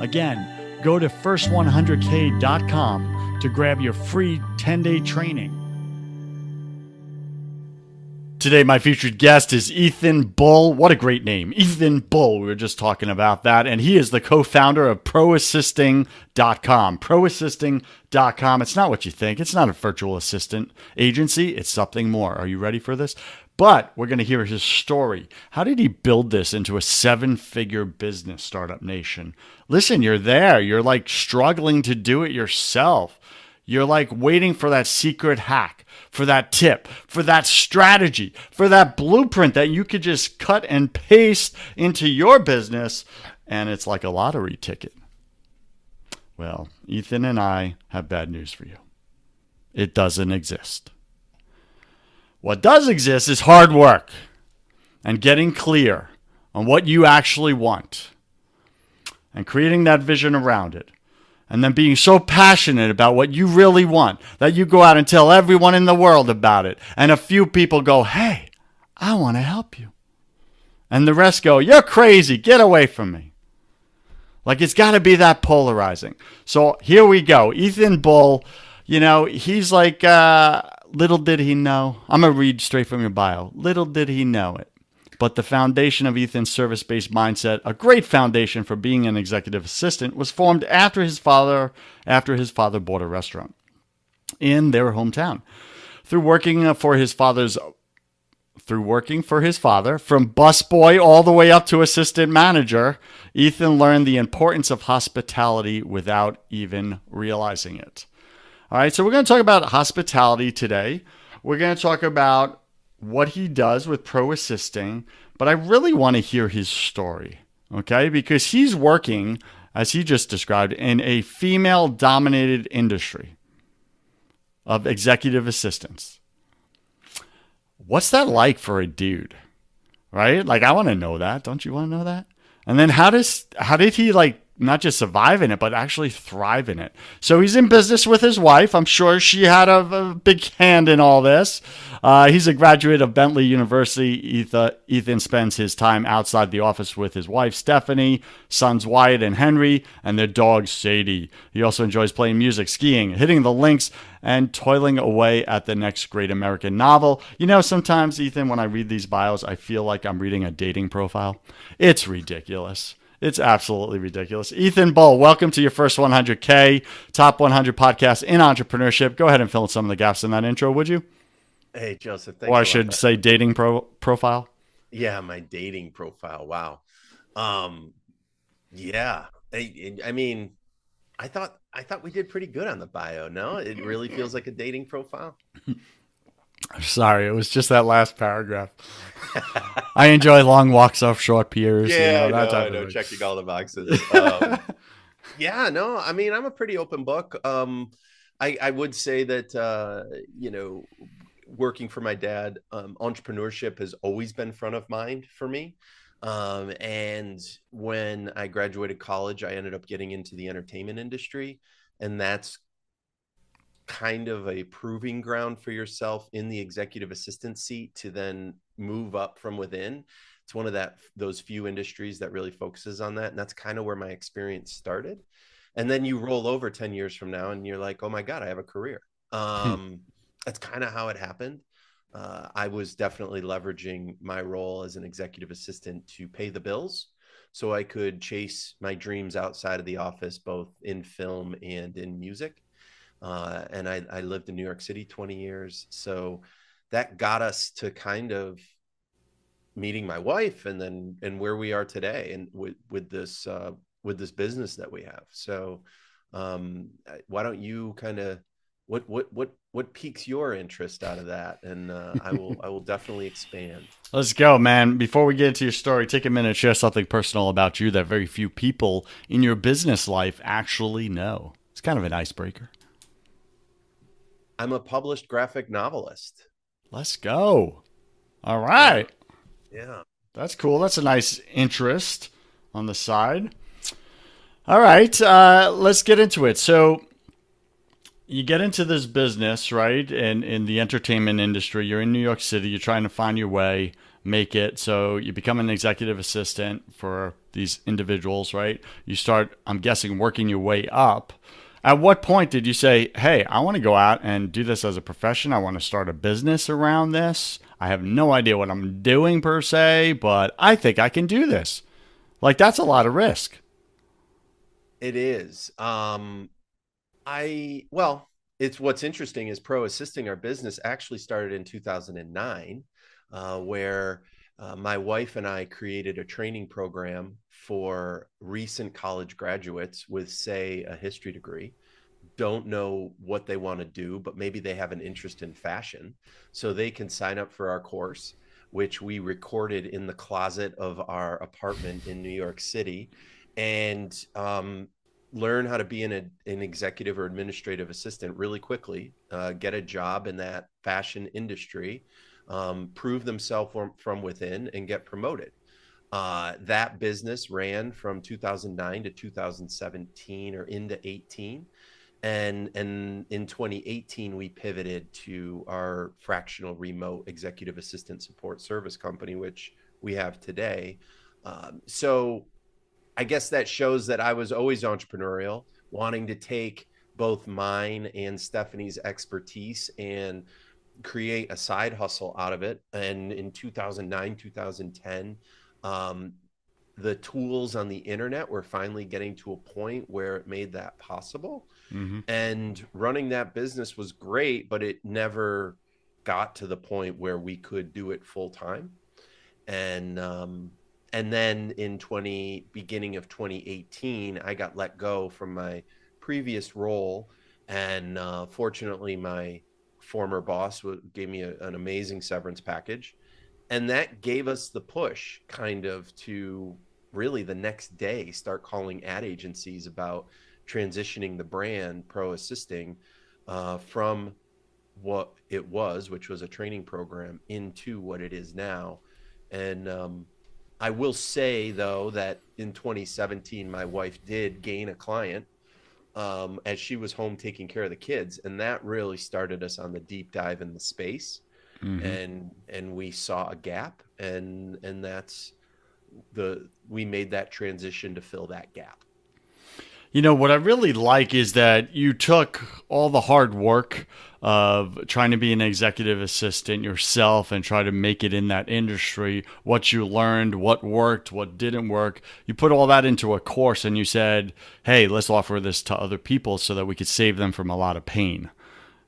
Again, go to first100k.com to grab your free 10 day training. Today, my featured guest is Ethan Bull. What a great name, Ethan Bull. We were just talking about that. And he is the co founder of ProAssisting.com. ProAssisting.com. It's not what you think, it's not a virtual assistant agency, it's something more. Are you ready for this? But we're going to hear his story. How did he build this into a seven figure business, Startup Nation? Listen, you're there. You're like struggling to do it yourself. You're like waiting for that secret hack, for that tip, for that strategy, for that blueprint that you could just cut and paste into your business. And it's like a lottery ticket. Well, Ethan and I have bad news for you. It doesn't exist. What does exist is hard work and getting clear on what you actually want and creating that vision around it. And then being so passionate about what you really want that you go out and tell everyone in the world about it. And a few people go, Hey, I want to help you. And the rest go, You're crazy. Get away from me. Like it's got to be that polarizing. So here we go. Ethan Bull, you know, he's like, uh, little did he know. I'm going to read straight from your bio. Little did he know it. But the foundation of Ethan's service based mindset, a great foundation for being an executive assistant, was formed after his father after his father bought a restaurant in their hometown. Through working uh, for his father's through working for his father, from busboy all the way up to assistant manager, Ethan learned the importance of hospitality without even realizing it. All right, so we're going to talk about hospitality today. We're going to talk about what he does with ProAssisting, but I really want to hear his story, okay? Because he's working, as he just described, in a female dominated industry of executive assistants. What's that like for a dude? Right? Like I want to know that. Don't you want to know that? And then how does how did he like not just survive in it, but actually thrive in it. So he's in business with his wife. I'm sure she had a, a big hand in all this. Uh, he's a graduate of Bentley University. Ethan, Ethan spends his time outside the office with his wife, Stephanie, sons Wyatt and Henry, and their dog, Sadie. He also enjoys playing music, skiing, hitting the links, and toiling away at the next great American novel. You know, sometimes, Ethan, when I read these bios, I feel like I'm reading a dating profile. It's ridiculous. It's absolutely ridiculous. Ethan Bull, welcome to your first 100K top 100 podcast in entrepreneurship. Go ahead and fill in some of the gaps in that intro, would you? Hey, Joseph. or I should say dating pro- profile. Yeah, my dating profile. Wow. Um, yeah. I, I mean, I thought I thought we did pretty good on the bio. No, it really feels like a dating profile. I'm sorry, it was just that last paragraph. I enjoy long walks off short piers. Yeah, you know, I know, I know checking all the boxes. Um, yeah, no, I mean, I'm a pretty open book. Um, I, I would say that, uh, you know, working for my dad, um, entrepreneurship has always been front of mind for me. Um, and when I graduated college, I ended up getting into the entertainment industry. And that's kind of a proving ground for yourself in the executive assistant seat to then move up from within. It's one of that those few industries that really focuses on that, and that's kind of where my experience started. And then you roll over ten years from now, and you're like, "Oh my god, I have a career." Hmm. Um, that's kind of how it happened. Uh, I was definitely leveraging my role as an executive assistant to pay the bills so I could chase my dreams outside of the office, both in film and in music. Uh, and I, I lived in New York City 20 years. So that got us to kind of meeting my wife and then and where we are today and with with this uh, with this business that we have. So um why don't you kind of what what what what piques your interest out of that? And uh, i will i will definitely expand. Let's go man. Before we get into your story take a minute share something personal about you that very few people in your business life actually know. It's kind of an icebreaker i'm a published graphic novelist. Let's go. All right. Yeah. That's cool. That's a nice interest on the side. All right uh, let's get into it. So you get into this business, right? And in the entertainment industry, you're in New York City, you're trying to find your way, make it. So you become an executive assistant for these individuals, right? You start, I'm guessing, working your way up. At what point did you say, hey, I want to go out and do this as a profession? I want to start a business around this. I have no idea what I'm doing per se, but I think I can do this. Like, that's a lot of risk. It is. Um, I well, it's what's interesting is ProAssisting our business actually started in 2009, uh, where uh, my wife and I created a training program for recent college graduates with, say, a history degree. Don't know what they want to do, but maybe they have an interest in fashion. So they can sign up for our course, which we recorded in the closet of our apartment in New York City. And um, learn how to be an, an executive or administrative assistant really quickly, uh, get a job in that fashion industry, um, prove themselves from, from within, and get promoted. Uh, that business ran from 2009 to 2017 or into 18 and and in 2018 we pivoted to our fractional remote executive assistant support service company which we have today um, so I guess that shows that I was always entrepreneurial, wanting to take both mine and Stephanie's expertise and create a side hustle out of it. And in 2009, 2010, um, the tools on the internet were finally getting to a point where it made that possible. Mm-hmm. And running that business was great, but it never got to the point where we could do it full time. And um, and then in 20 beginning of 2018 i got let go from my previous role and uh, fortunately my former boss gave me a, an amazing severance package and that gave us the push kind of to really the next day start calling ad agencies about transitioning the brand ProAssisting uh, from what it was which was a training program into what it is now. And um, I will say though that in 2017, my wife did gain a client um, as she was home taking care of the kids, and that really started us on the deep dive in the space, mm-hmm. and and we saw a gap, and and that's the we made that transition to fill that gap. You know, what I really like is that you took all the hard work of trying to be an executive assistant yourself and try to make it in that industry, what you learned, what worked, what didn't work. You put all that into a course and you said, hey, let's offer this to other people so that we could save them from a lot of pain,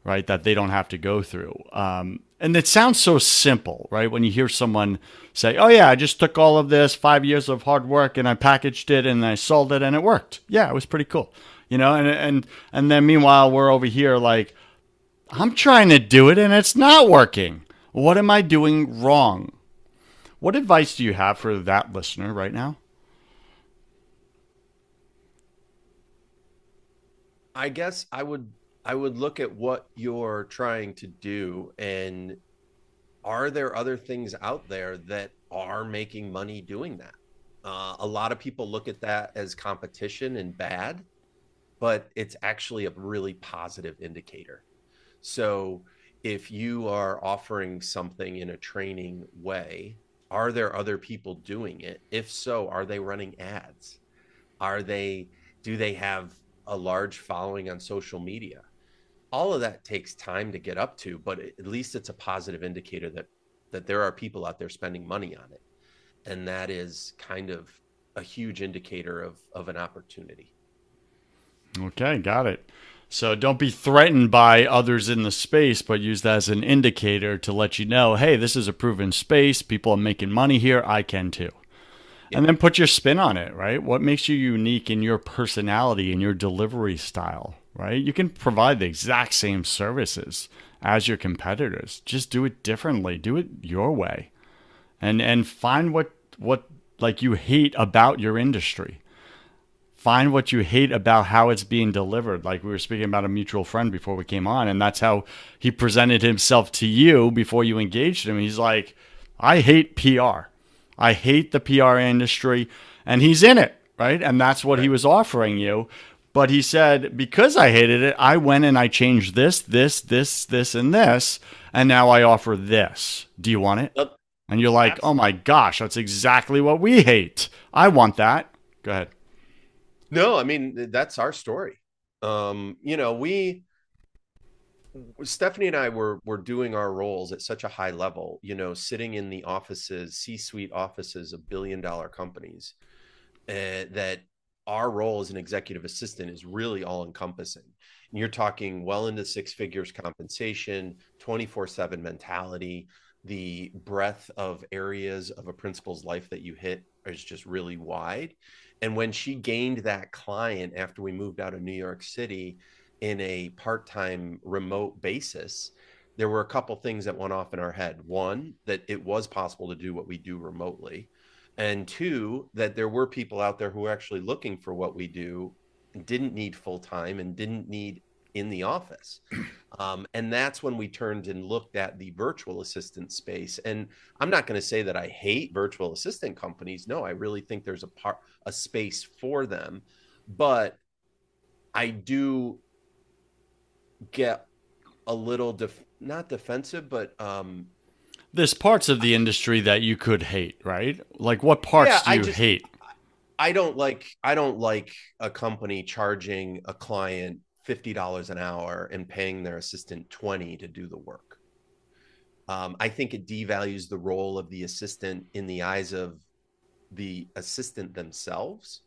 right? That they don't have to go through. Um, and it sounds so simple, right? When you hear someone say, "Oh yeah, I just took all of this 5 years of hard work and I packaged it and I sold it and it worked." Yeah, it was pretty cool. You know, and and and then meanwhile we're over here like I'm trying to do it and it's not working. What am I doing wrong? What advice do you have for that listener right now? I guess I would I would look at what you're trying to do and are there other things out there that are making money doing that? Uh, a lot of people look at that as competition and bad, but it's actually a really positive indicator. So if you are offering something in a training way, are there other people doing it? If so, are they running ads? Are they do they have a large following on social media? All of that takes time to get up to, but at least it's a positive indicator that that there are people out there spending money on it. And that is kind of a huge indicator of of an opportunity. Okay, got it. So don't be threatened by others in the space, but use that as an indicator to let you know, hey, this is a proven space. People are making money here. I can too. Yeah. And then put your spin on it, right? What makes you unique in your personality and your delivery style, right? You can provide the exact same services as your competitors. Just do it differently. Do it your way. And and find what what like you hate about your industry find what you hate about how it's being delivered. Like we were speaking about a mutual friend before we came on, and that's how he presented himself to you before you engaged him. He's like, I hate PR. I hate the PR industry. And he's in it, right? And that's what he was offering you. But he said, because I hated it, I went and I changed this, this, this, this, and this. And now I offer this. Do you want it? And you're like, oh my gosh, that's exactly what we hate. I want that. Go ahead. No, I mean that's our story. Um, you know, we Stephanie and I were were doing our roles at such a high level, you know, sitting in the offices, C-suite offices of billion dollar companies, uh, that our role as an executive assistant is really all encompassing. And you're talking well into six figures compensation, 24/7 mentality, the breadth of areas of a principal's life that you hit is just really wide. And when she gained that client after we moved out of New York City in a part time remote basis, there were a couple things that went off in our head. One, that it was possible to do what we do remotely. And two, that there were people out there who were actually looking for what we do, didn't need full time and didn't need in the office. Um, and that's when we turned and looked at the virtual assistant space. And I'm not going to say that I hate virtual assistant companies. No, I really think there's a part, a space for them. But I do get a little def- not defensive, but um, there's parts of the industry that you could hate, right? Like what parts yeah, do you just, hate? I don't like I don't like a company charging a client $50 an hour and paying their assistant 20 to do the work. Um, I think it devalues the role of the assistant in the eyes of the assistant themselves.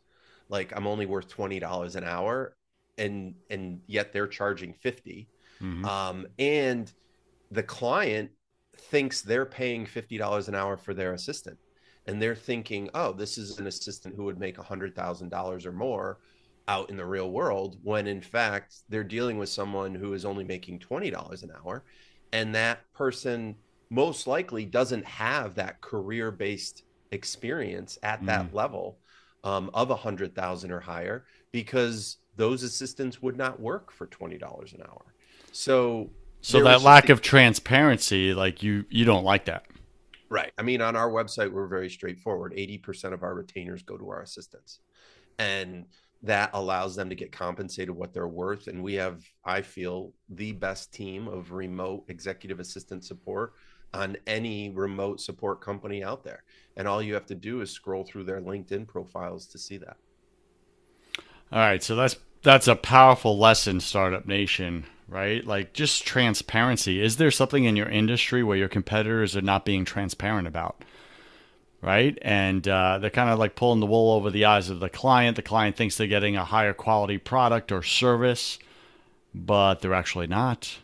Like I'm only worth $20 an hour and and yet they're charging 50. Mm-hmm. Um, and the client thinks they're paying $50 an hour for their assistant and they're thinking, oh, this is an assistant who would make $100,000 or more out in the real world when in fact they're dealing with someone who is only making $20 an hour and that person most likely doesn't have that career based experience at that mm. level um, of a hundred thousand or higher because those assistants would not work for $20 an hour so so that lack of transparency like you you don't like that right i mean on our website we're very straightforward 80% of our retainers go to our assistants and that allows them to get compensated what they're worth. And we have, I feel, the best team of remote executive assistant support on any remote support company out there. And all you have to do is scroll through their LinkedIn profiles to see that. All right, so that's that's a powerful lesson, Startup Nation, right? Like just transparency. Is there something in your industry where your competitors are not being transparent about? right? And uh, they're kind of like pulling the wool over the eyes of the client. The client thinks they're getting a higher quality product or service, but they're actually not.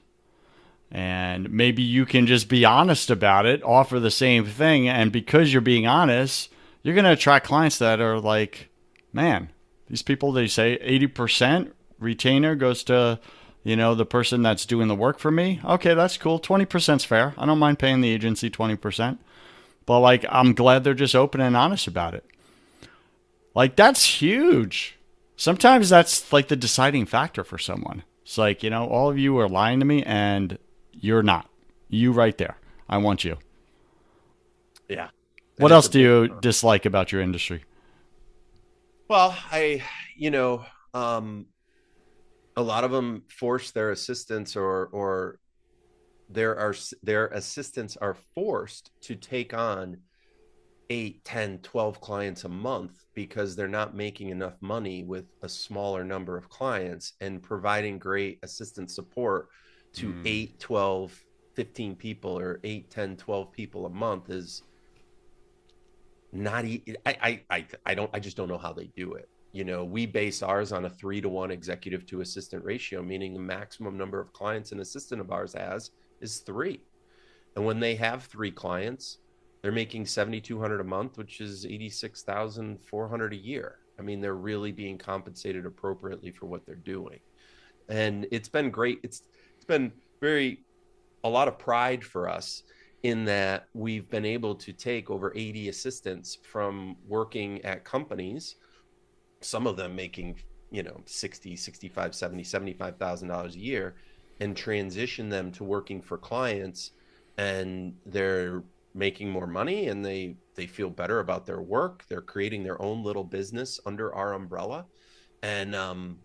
And maybe you can just be honest about it, offer the same thing, and because you're being honest, you're going to attract clients that are like, man, these people they say 80% retainer goes to you know the person that's doing the work for me okay that's cool 20%'s fair i don't mind paying the agency 20% but like, I'm glad they're just open and honest about it. Like, that's huge. Sometimes that's like the deciding factor for someone. It's like, you know, all of you are lying to me and you're not. You right there. I want you. Yeah. What else do you dislike about your industry? Well, I, you know, um, a lot of them force their assistants or or there are their assistants are forced to take on 8 10 12 clients a month because they're not making enough money with a smaller number of clients and providing great assistant support to mm. 8 12 15 people or 8 10 12 people a month is not I, I i i don't i just don't know how they do it you know we base ours on a three to one executive to assistant ratio meaning the maximum number of clients an assistant of ours has is three. And when they have three clients they're making 7200 a month which is 86400 a year. I mean they're really being compensated appropriately for what they're doing. And it's been great. It's it's been very a lot of pride for us in that we've been able to take over 80 assistants from working at companies some of them making you know 60 65 70 75000 dollars a year and transition them to working for clients and they're making more money and they they feel better about their work. They're creating their own little business under our umbrella. And um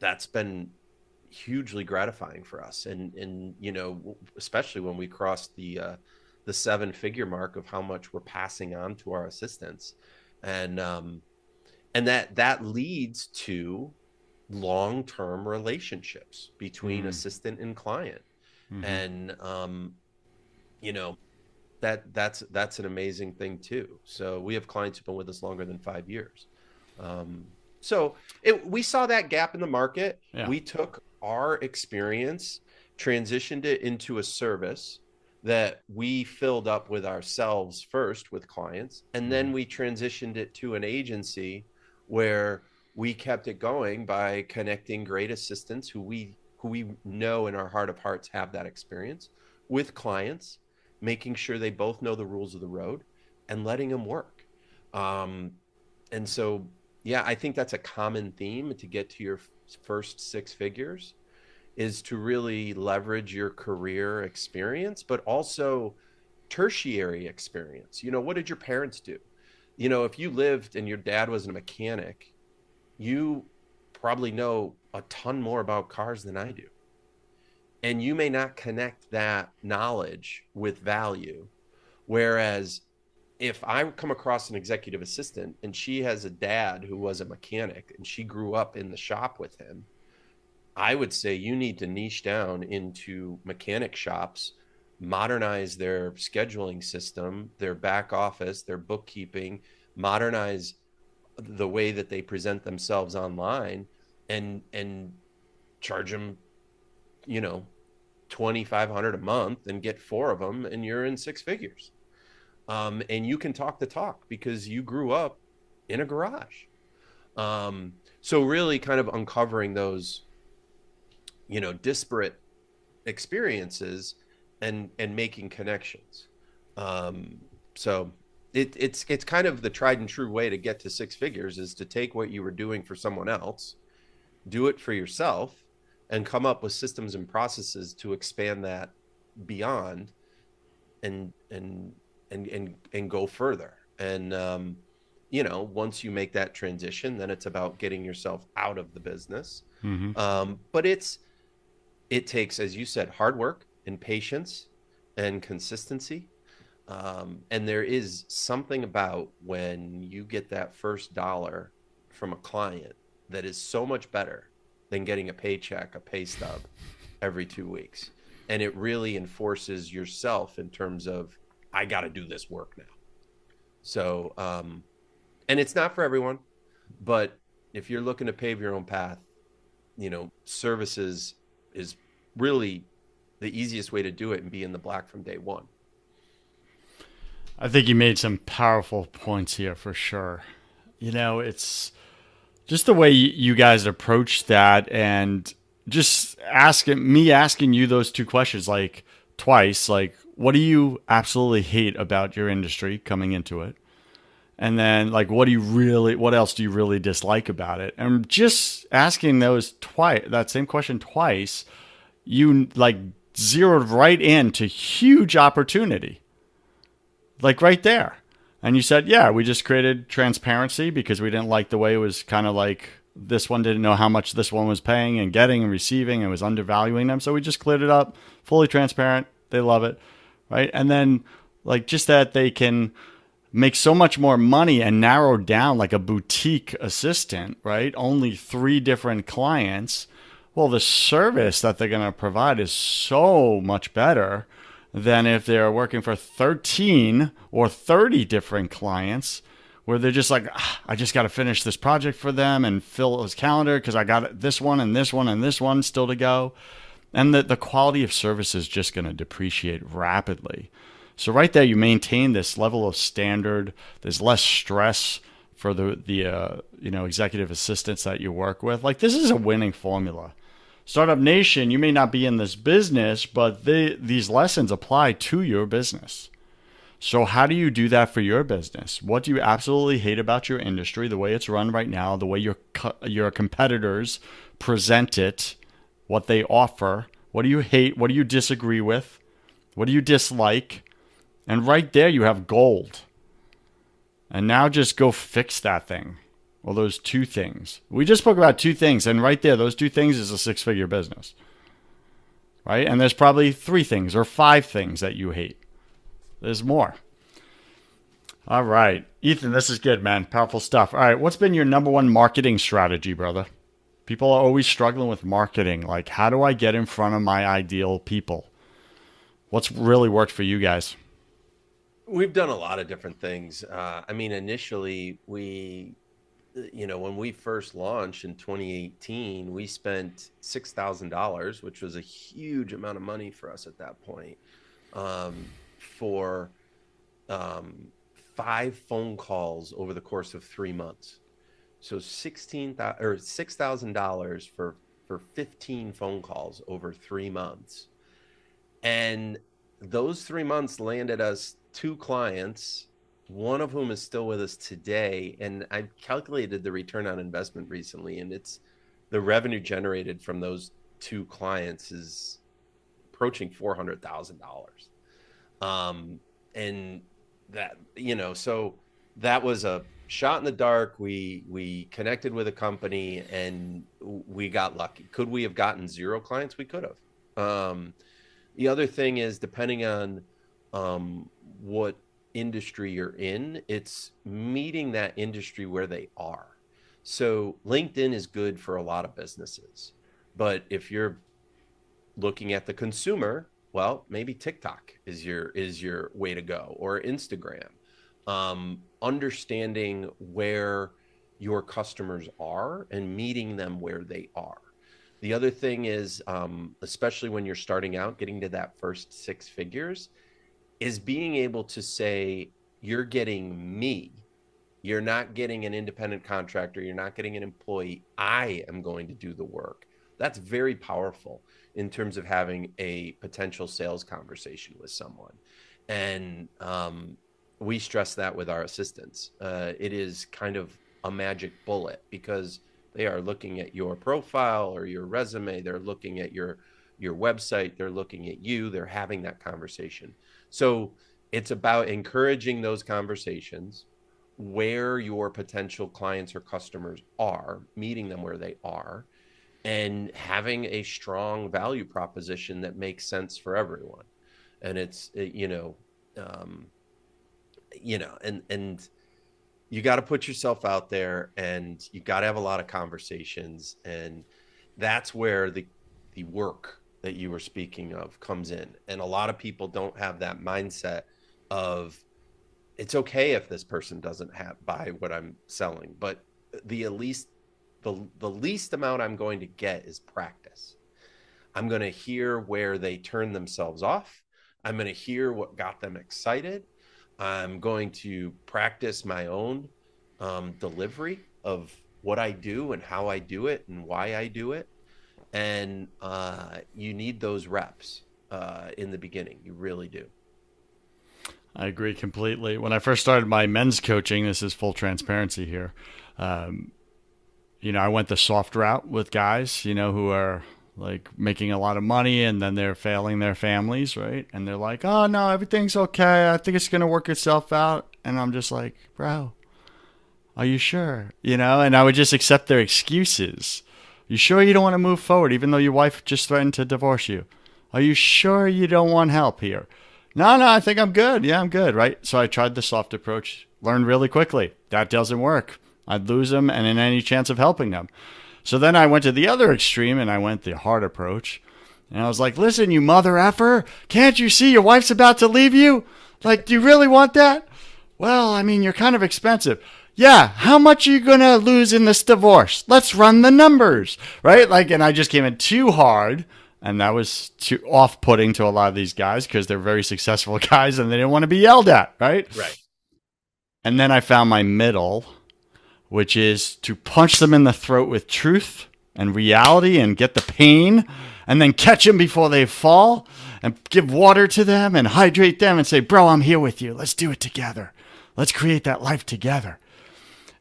that's been hugely gratifying for us. And and you know especially when we crossed the uh the seven figure mark of how much we're passing on to our assistants. And um and that that leads to long-term relationships between mm. assistant and client mm-hmm. and um you know that that's that's an amazing thing too so we have clients who've been with us longer than five years um so it, we saw that gap in the market yeah. we took our experience transitioned it into a service that we filled up with ourselves first with clients and then mm-hmm. we transitioned it to an agency where we kept it going by connecting great assistants who we who we know in our heart of hearts have that experience with clients making sure they both know the rules of the road and letting them work. Um, and so yeah i think that's a common theme to get to your first six figures is to really leverage your career experience but also tertiary experience. You know what did your parents do you know, if you lived and your dad was a mechanic, you probably know a ton more about cars than I do. And you may not connect that knowledge with value. Whereas if I come across an executive assistant and she has a dad who was a mechanic and she grew up in the shop with him, I would say you need to niche down into mechanic shops modernize their scheduling system, their back office, their bookkeeping, modernize the way that they present themselves online and and charge them you know 2500 a month and get four of them and you're in six figures. Um, and you can talk the talk because you grew up in a garage. Um, so really kind of uncovering those you know disparate experiences and and making connections. Um, so it, it's it's kind of the tried and true way to get to six figures is to take what you were doing for someone else, do it for yourself, and come up with systems and processes to expand that beyond, and and and and and go further. And um, you know, once you make that transition, then it's about getting yourself out of the business. Mm-hmm. Um, but it's it takes, as you said, hard work and patience and consistency. Um, and there is something about when you get that first dollar from a client that is so much better than getting a paycheck, a pay stub every two weeks. And it really enforces yourself in terms of, I got to do this work now. So, um, and it's not for everyone, but if you're looking to pave your own path, you know, services is really the easiest way to do it and be in the black from day one. I think you made some powerful points here for sure. You know, it's just the way you guys approach that and just asking me asking you those two questions like twice like what do you absolutely hate about your industry coming into it and then like what do you really what else do you really dislike about it and just asking those twice that same question twice you like zeroed right into huge opportunity. Like right there. And you said, yeah, we just created transparency because we didn't like the way it was kind of like this one didn't know how much this one was paying and getting and receiving and was undervaluing them. So we just cleared it up, fully transparent. They love it, right? And then like just that they can make so much more money and narrow down like a boutique assistant, right? Only three different clients. Well, the service that they're going to provide is so much better than if they're working for 13 or 30 different clients where they're just like, ah, I just got to finish this project for them and fill his calendar because I got this one and this one and this one still to go. And the, the quality of service is just going to depreciate rapidly. So right there, you maintain this level of standard. There's less stress for the the uh, you know executive assistants that you work with. Like this is a winning formula. Startup Nation, you may not be in this business, but they, these lessons apply to your business. So how do you do that for your business? What do you absolutely hate about your industry, the way it's run right now, the way your your competitors present it, what they offer? What do you hate? What do you disagree with? What do you dislike? And right there, you have gold. And now just go fix that thing. Well, those two things. We just spoke about two things. And right there, those two things is a six figure business. Right? And there's probably three things or five things that you hate. There's more. All right. Ethan, this is good, man. Powerful stuff. All right. What's been your number one marketing strategy, brother? People are always struggling with marketing. Like, how do I get in front of my ideal people? What's really worked for you guys? We've done a lot of different things. Uh, I mean, initially, we, you know, when we first launched in 2018, we spent $6,000, which was a huge amount of money for us at that point, um, for um, five phone calls over the course of three months. So sixteen thousand or six thousand dollars for for fifteen phone calls over three months, and those three months landed us two clients, one of whom is still with us today. And I calculated the return on investment recently, and it's the revenue generated from those two clients is approaching four hundred thousand dollars. Um, and that you know, so that was a shot in the dark. We we connected with a company and we got lucky. Could we have gotten zero clients? We could have. Um, the other thing is depending on um, what industry you're in, it's meeting that industry where they are. So LinkedIn is good for a lot of businesses. But if you're looking at the consumer, well, maybe TikTok is your is your way to go or Instagram. Um, understanding where your customers are and meeting them where they are. The other thing is, um, especially when you're starting out, getting to that first six figures, is being able to say, you're getting me. You're not getting an independent contractor. You're not getting an employee. I am going to do the work. That's very powerful in terms of having a potential sales conversation with someone. And um, we stress that with our assistants. Uh, it is kind of a magic bullet because they are looking at your profile or your resume. They're looking at your your website. They're looking at you. They're having that conversation. So it's about encouraging those conversations where your potential clients or customers are, meeting them where they are, and having a strong value proposition that makes sense for everyone. And it's, you know, um, you know, and, and, you got to put yourself out there and you got to have a lot of conversations and that's where the the work that you were speaking of comes in. And a lot of people don't have that mindset of it's okay if this person doesn't have buy what I'm selling, but the at least the the least amount I'm going to get is practice. I'm going to hear where they turn themselves off. I'm going to hear what got them excited. I'm going to practice my own um, delivery of what I do and how I do it and why I do it and uh, you need those reps uh, in the beginning. You really do. I agree completely. When I first started my men's coaching, this is full transparency here. Um, you know, I went the soft route with guys, you know, who are like making a lot of money and then they're failing their families, right? And they're like, oh, no, everything's okay. I think it's going to work itself out. And I'm just like, bro, Are you sure? You know, and I would just accept their excuses. You sure you don't want to move forward, even though your wife just threatened to divorce you? Are you sure you don't want help here? No, no, I think I'm good. Yeah, I'm good, right? So I tried the soft approach, learned really quickly. That doesn't work. I'd lose them and in any chance of helping them. So then I went to the other extreme and I went the hard approach. And I was like, listen, you mother effer, can't you see your wife's about to leave you? Like, do you really want that? Well, I mean, you're kind of expensive. Yeah, how much are you going to lose in this divorce? Let's run the numbers, right? Like, and I just came in too hard. And that was too off putting to a lot of these guys because they're very successful guys and they didn't want to be yelled at, right? Right. And then I found my middle, which is to punch them in the throat with truth and reality and get the pain and then catch them before they fall and give water to them and hydrate them and say, Bro, I'm here with you. Let's do it together. Let's create that life together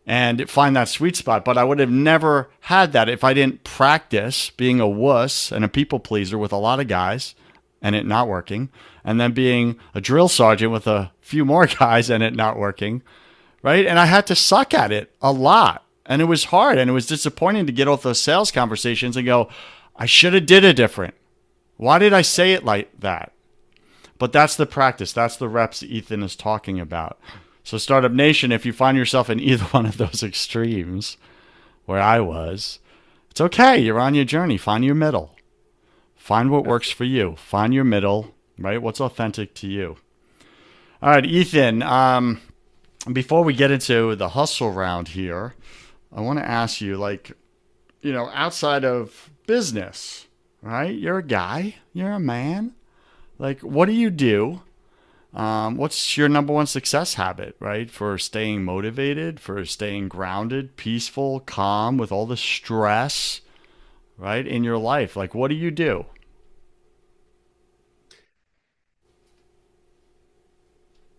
and find that sweet spot. But I would have never had that if I didn't practice being a wuss and a people pleaser with a lot of guys and it not working, and then being a drill sergeant with a few more guys and it not working, right? And I had to suck at it a lot. And it was hard and it was disappointing to get off those sales conversations and go, I should have did it different. Why did I say it like that? But that's the practice. That's the reps Ethan is talking about. So, Startup Nation, if you find yourself in either one of those extremes, where I was, it's okay. You're on your journey. Find your middle. Find what works for you. Find your middle, right? What's authentic to you. All right, Ethan, um, before we get into the hustle round here, I want to ask you like, you know, outside of business, right? You're a guy, you're a man. Like, what do you do? Um, what's your number one success habit, right? For staying motivated, for staying grounded, peaceful, calm with all the stress, right, in your life? Like, what do you do?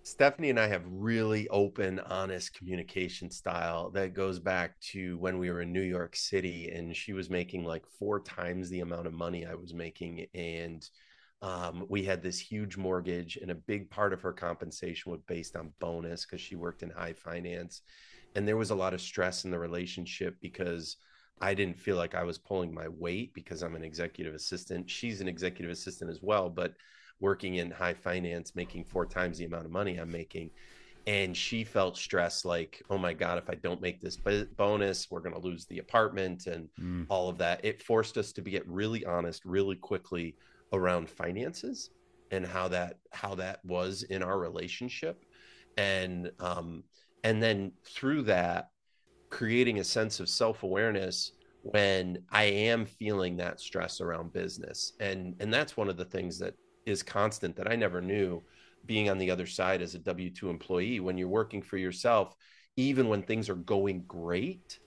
Stephanie and I have really open, honest communication style that goes back to when we were in New York City and she was making like four times the amount of money I was making. And um, we had this huge mortgage, and a big part of her compensation was based on bonus because she worked in high finance. And there was a lot of stress in the relationship because I didn't feel like I was pulling my weight because I'm an executive assistant. She's an executive assistant as well, but working in high finance, making four times the amount of money I'm making. And she felt stressed like, oh my God, if I don't make this bonus, we're going to lose the apartment and mm. all of that. It forced us to get really honest really quickly around finances and how that how that was in our relationship. And um and then through that creating a sense of self-awareness when i am feeling that stress around business. And and that's one of the things that is constant that i never knew being on the other side as a w2 employee. When you're working for yourself even when things are going great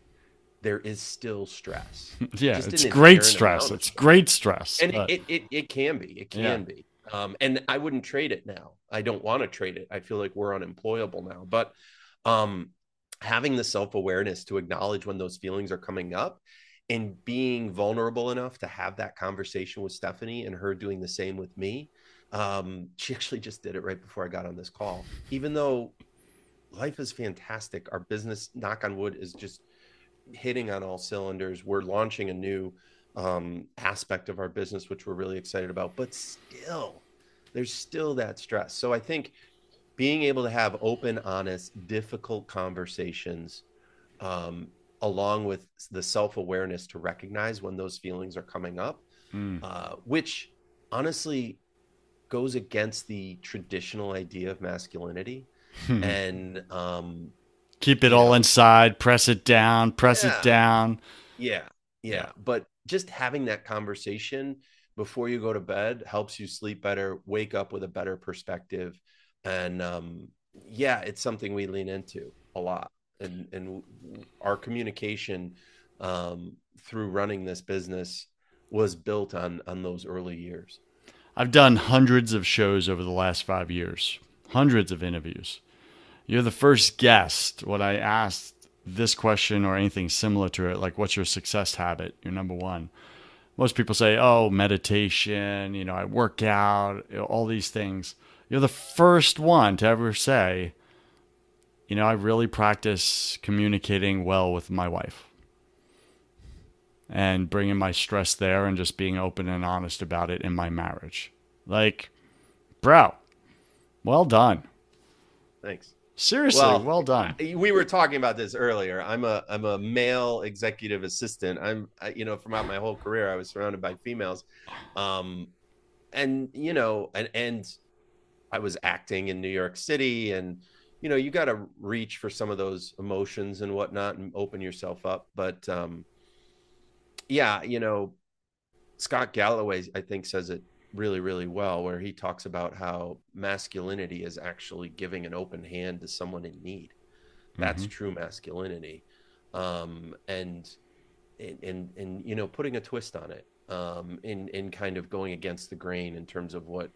there is still stress. yeah, it's great stress. It's great stress. And but... it, it, it can be. It can yeah. be. Um, and I wouldn't trade it now. I don't want to trade it. I feel like we're unemployable now. But um, having the self awareness to acknowledge when those feelings are coming up and being vulnerable enough to have that conversation with Stephanie and her doing the same with me. Um, she actually just did it right before I got on this call. Even though life is fantastic, our business, knock on wood, is just hitting on all cylinders. We're launching a new um, aspect of our business, which we're really excited about, but still, there's still that stress. So I think being able to have open, honest, difficult conversations, um, along with the self awareness to recognize when those feelings are coming up, mm. uh, which honestly goes against the traditional idea of masculinity. Hmm. and um, Keep it all know? inside, press it down, press yeah. it down. Yeah, yeah. But just having that conversation before you go to bed helps you sleep better, wake up with a better perspective. And um, yeah, it's something we lean into a lot. And, and our communication um, through running this business was built on on those early years. I've done hundreds of shows over the last five years, hundreds of interviews. You're the first guest when I asked this question or anything similar to it, like what's your success habit? Your number one. Most people say, oh, meditation, you know, I work out, you know, all these things. You're the first one to ever say, you know, I really practice communicating well with my wife and bringing my stress there and just being open and honest about it in my marriage. Like, bro, well done. Thanks. Seriously, well, well, done. We were talking about this earlier. I'm a I'm a male executive assistant. I'm I, you know throughout my whole career I was surrounded by females, um, and you know and and I was acting in New York City, and you know you got to reach for some of those emotions and whatnot and open yourself up. But um, yeah, you know, Scott Galloway I think says it really really well where he talks about how masculinity is actually giving an open hand to someone in need. That's mm-hmm. true masculinity. Um, and and and you know putting a twist on it um, in in kind of going against the grain in terms of what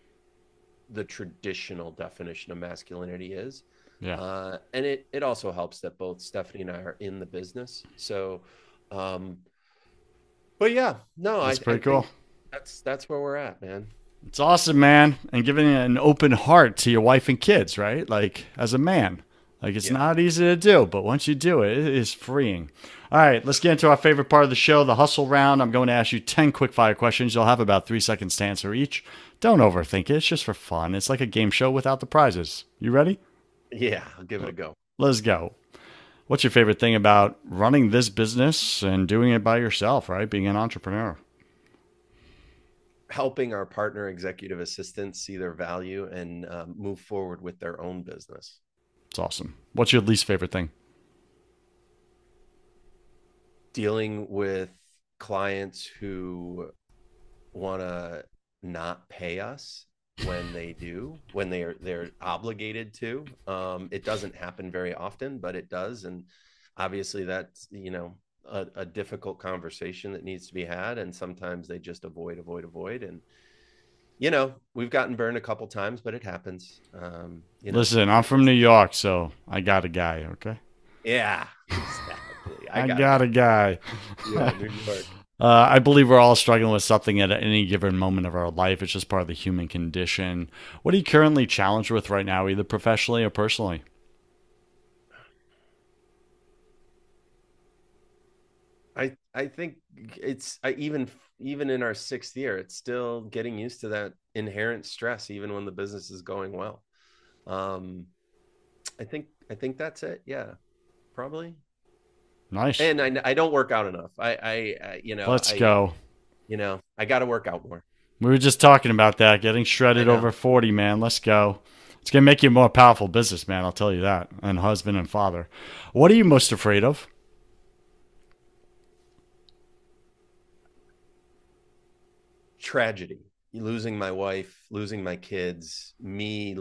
the traditional definition of masculinity is. Yeah. Uh, and it it also helps that both stephanie and i are in the business. So um but yeah no that's I, pretty I cool that's that's where we're at, man. It's awesome, man. And giving an open heart to your wife and kids, right? Like as a man. Like it's yeah. not easy to do, but once you do it, it is freeing. All right, let's get into our favorite part of the show, the hustle round. I'm going to ask you 10 quick fire questions. You'll have about three seconds to answer each. Don't overthink it. It's just for fun. It's like a game show without the prizes. You ready? Yeah, I'll give it a go. Let's go. What's your favorite thing about running this business and doing it by yourself, right? Being an entrepreneur helping our partner executive assistants see their value and um, move forward with their own business. It's awesome. What's your least favorite thing? Dealing with clients who want to not pay us when they do, when they're they're obligated to. Um, it doesn't happen very often, but it does, and obviously that's you know a, a, difficult conversation that needs to be had and sometimes they just avoid avoid avoid and you know we've gotten burned a couple times but it happens um you know. listen i'm from new york so i got a guy okay yeah exactly. i, got, I got a guy yeah, new york uh, I believe we're all struggling with something at any given moment of our life. It's just part of the human condition. What are you currently challenged with right now, either professionally or personally? I I think it's I, even even in our sixth year, it's still getting used to that inherent stress, even when the business is going well. Um, I think I think that's it. Yeah, probably. Nice. And I I don't work out enough. I I, I you know. Let's I, go. You know, I got to work out more. We were just talking about that, getting shredded over forty, man. Let's go. It's gonna make you a more powerful businessman. I'll tell you that, and husband and father. What are you most afraid of? Tragedy. Losing my wife losing my kids me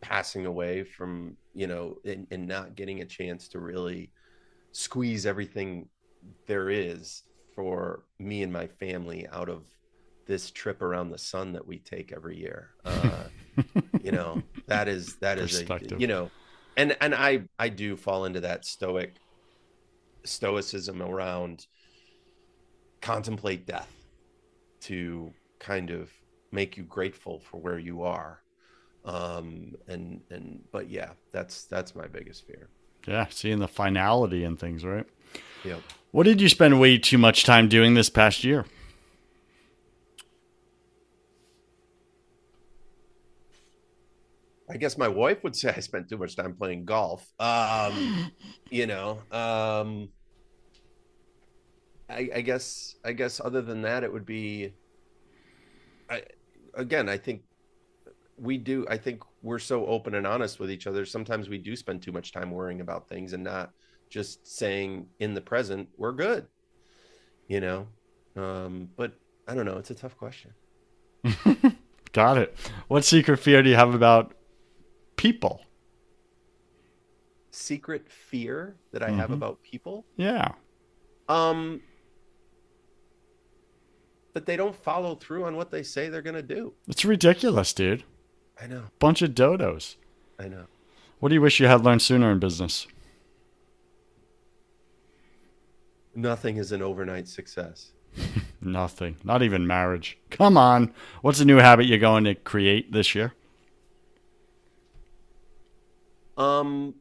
passing away from you know and, and not getting a chance to really squeeze everything there is for me and my family out of this trip around the sun that we take every year. Uh, you know that is that is a you know and and i i do fall into that stoic stoicism around contemplate death to kind of make you grateful for where you are. Um and and but yeah that's that's my biggest fear. Yeah seeing the finality and things right? Yeah what did you spend way too much time doing this past year? I guess my wife would say I spent too much time playing golf. Um, you know, um, I, I guess I guess other than that, it would be. I again, I think we do. I think we're so open and honest with each other. Sometimes we do spend too much time worrying about things and not just saying in the present we're good. You know, um, but I don't know. It's a tough question. Got it. What secret fear do you have about people? Secret fear that I mm-hmm. have about people? Yeah. Um, that they don't follow through on what they say they're going to do. It's ridiculous, dude. I know. Bunch of dodos. I know. What do you wish you had learned sooner in business? Nothing is an overnight success. Nothing. Not even marriage. Come on. What's a new habit you're going to create this year? Um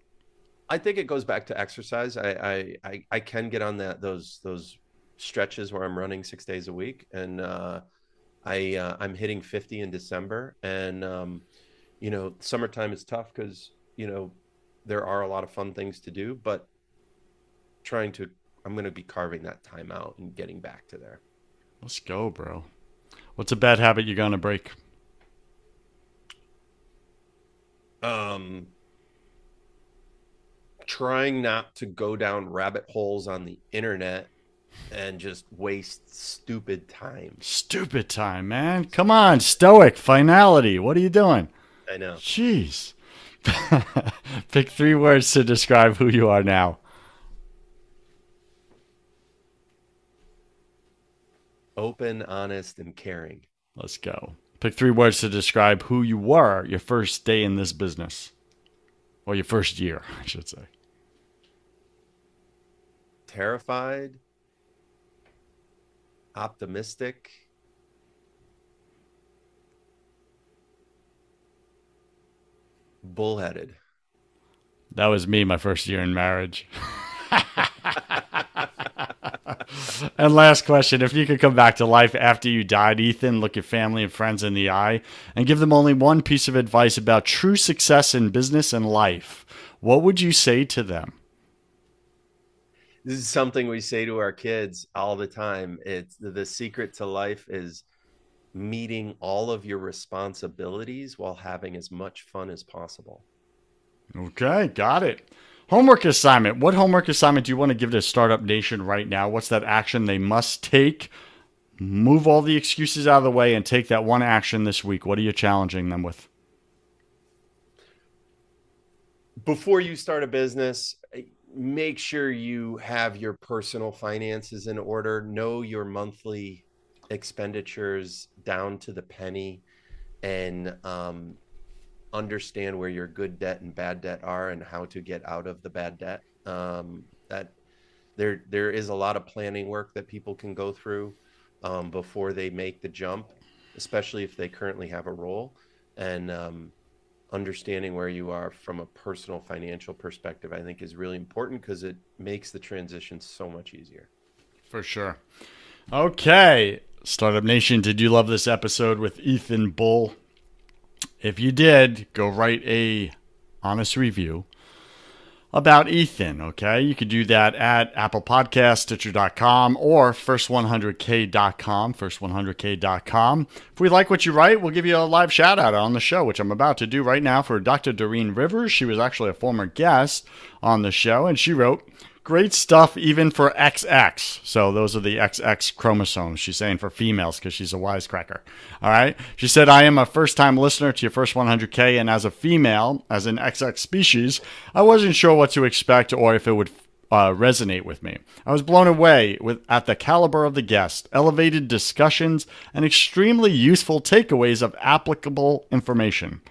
I think it goes back to exercise. I I I, I can get on that those those stretches where I'm running six days a week, and uh, I uh, I'm hitting 50 in December, and um, you know, summertime is tough because you know there are a lot of fun things to do, but trying to I'm going to be carving that time out and getting back to there. Let's go, bro. What's a bad habit you're going to break? Um, trying not to go down rabbit holes on the internet and just waste stupid time. Stupid time, man. Come on, stoic finality. What are you doing? I know. Jeez. Pick three words to describe who you are now. Open, honest, and caring. Let's go. Pick three words to describe who you were your first day in this business. Or your first year, I should say. Terrified, optimistic, bullheaded. That was me my first year in marriage. and last question if you could come back to life after you died ethan look your family and friends in the eye and give them only one piece of advice about true success in business and life what would you say to them this is something we say to our kids all the time it's the secret to life is meeting all of your responsibilities while having as much fun as possible okay got it Homework assignment. What homework assignment do you want to give to Startup Nation right now? What's that action they must take? Move all the excuses out of the way and take that one action this week. What are you challenging them with? Before you start a business, make sure you have your personal finances in order. Know your monthly expenditures down to the penny and um, understand where your good debt and bad debt are and how to get out of the bad debt. Um, that there there is a lot of planning work that people can go through um, before they make the jump, especially if they currently have a role, and um, understanding where you are from a personal financial perspective, I think is really important because it makes the transition so much easier. For sure. Okay, Startup Nation, did you love this episode with Ethan Bull? if you did, go write a honest review about Ethan, okay? You could do that at Apple Podcast, Stitcher.com, or First100K.com, First100K.com. If we like what you write, we'll give you a live shout out on the show, which I'm about to do right now for Dr. Doreen Rivers. She was actually a former guest on the show, and she wrote, Great stuff, even for XX. So those are the XX chromosomes. She's saying for females because she's a wisecracker. All right. She said, I am a first time listener to your first 100K, and as a female, as an XX species, I wasn't sure what to expect or if it would uh, resonate with me. I was blown away with at the caliber of the guest, elevated discussions, and extremely useful takeaways of applicable information.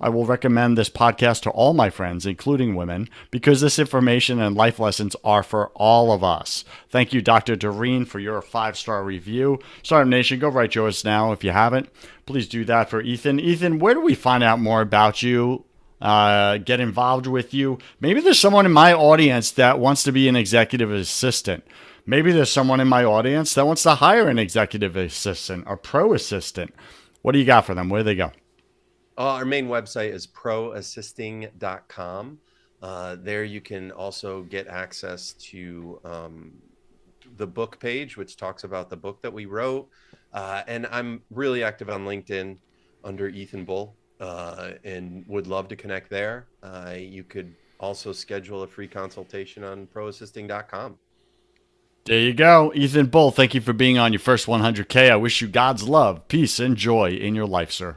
I will recommend this podcast to all my friends, including women, because this information and life lessons are for all of us. Thank you, Dr. Doreen, for your five star review. Startup Nation, go write yours now if you haven't. Please do that for Ethan. Ethan, where do we find out more about you? Uh, get involved with you. Maybe there's someone in my audience that wants to be an executive assistant. Maybe there's someone in my audience that wants to hire an executive assistant or pro assistant. What do you got for them? Where do they go? Uh, our main website is proassisting.com. Uh, there you can also get access to um, the book page, which talks about the book that we wrote. Uh, and I'm really active on LinkedIn under Ethan Bull uh, and would love to connect there. Uh, you could also schedule a free consultation on proassisting.com. There you go. Ethan Bull, thank you for being on your first 100K. I wish you God's love, peace, and joy in your life, sir.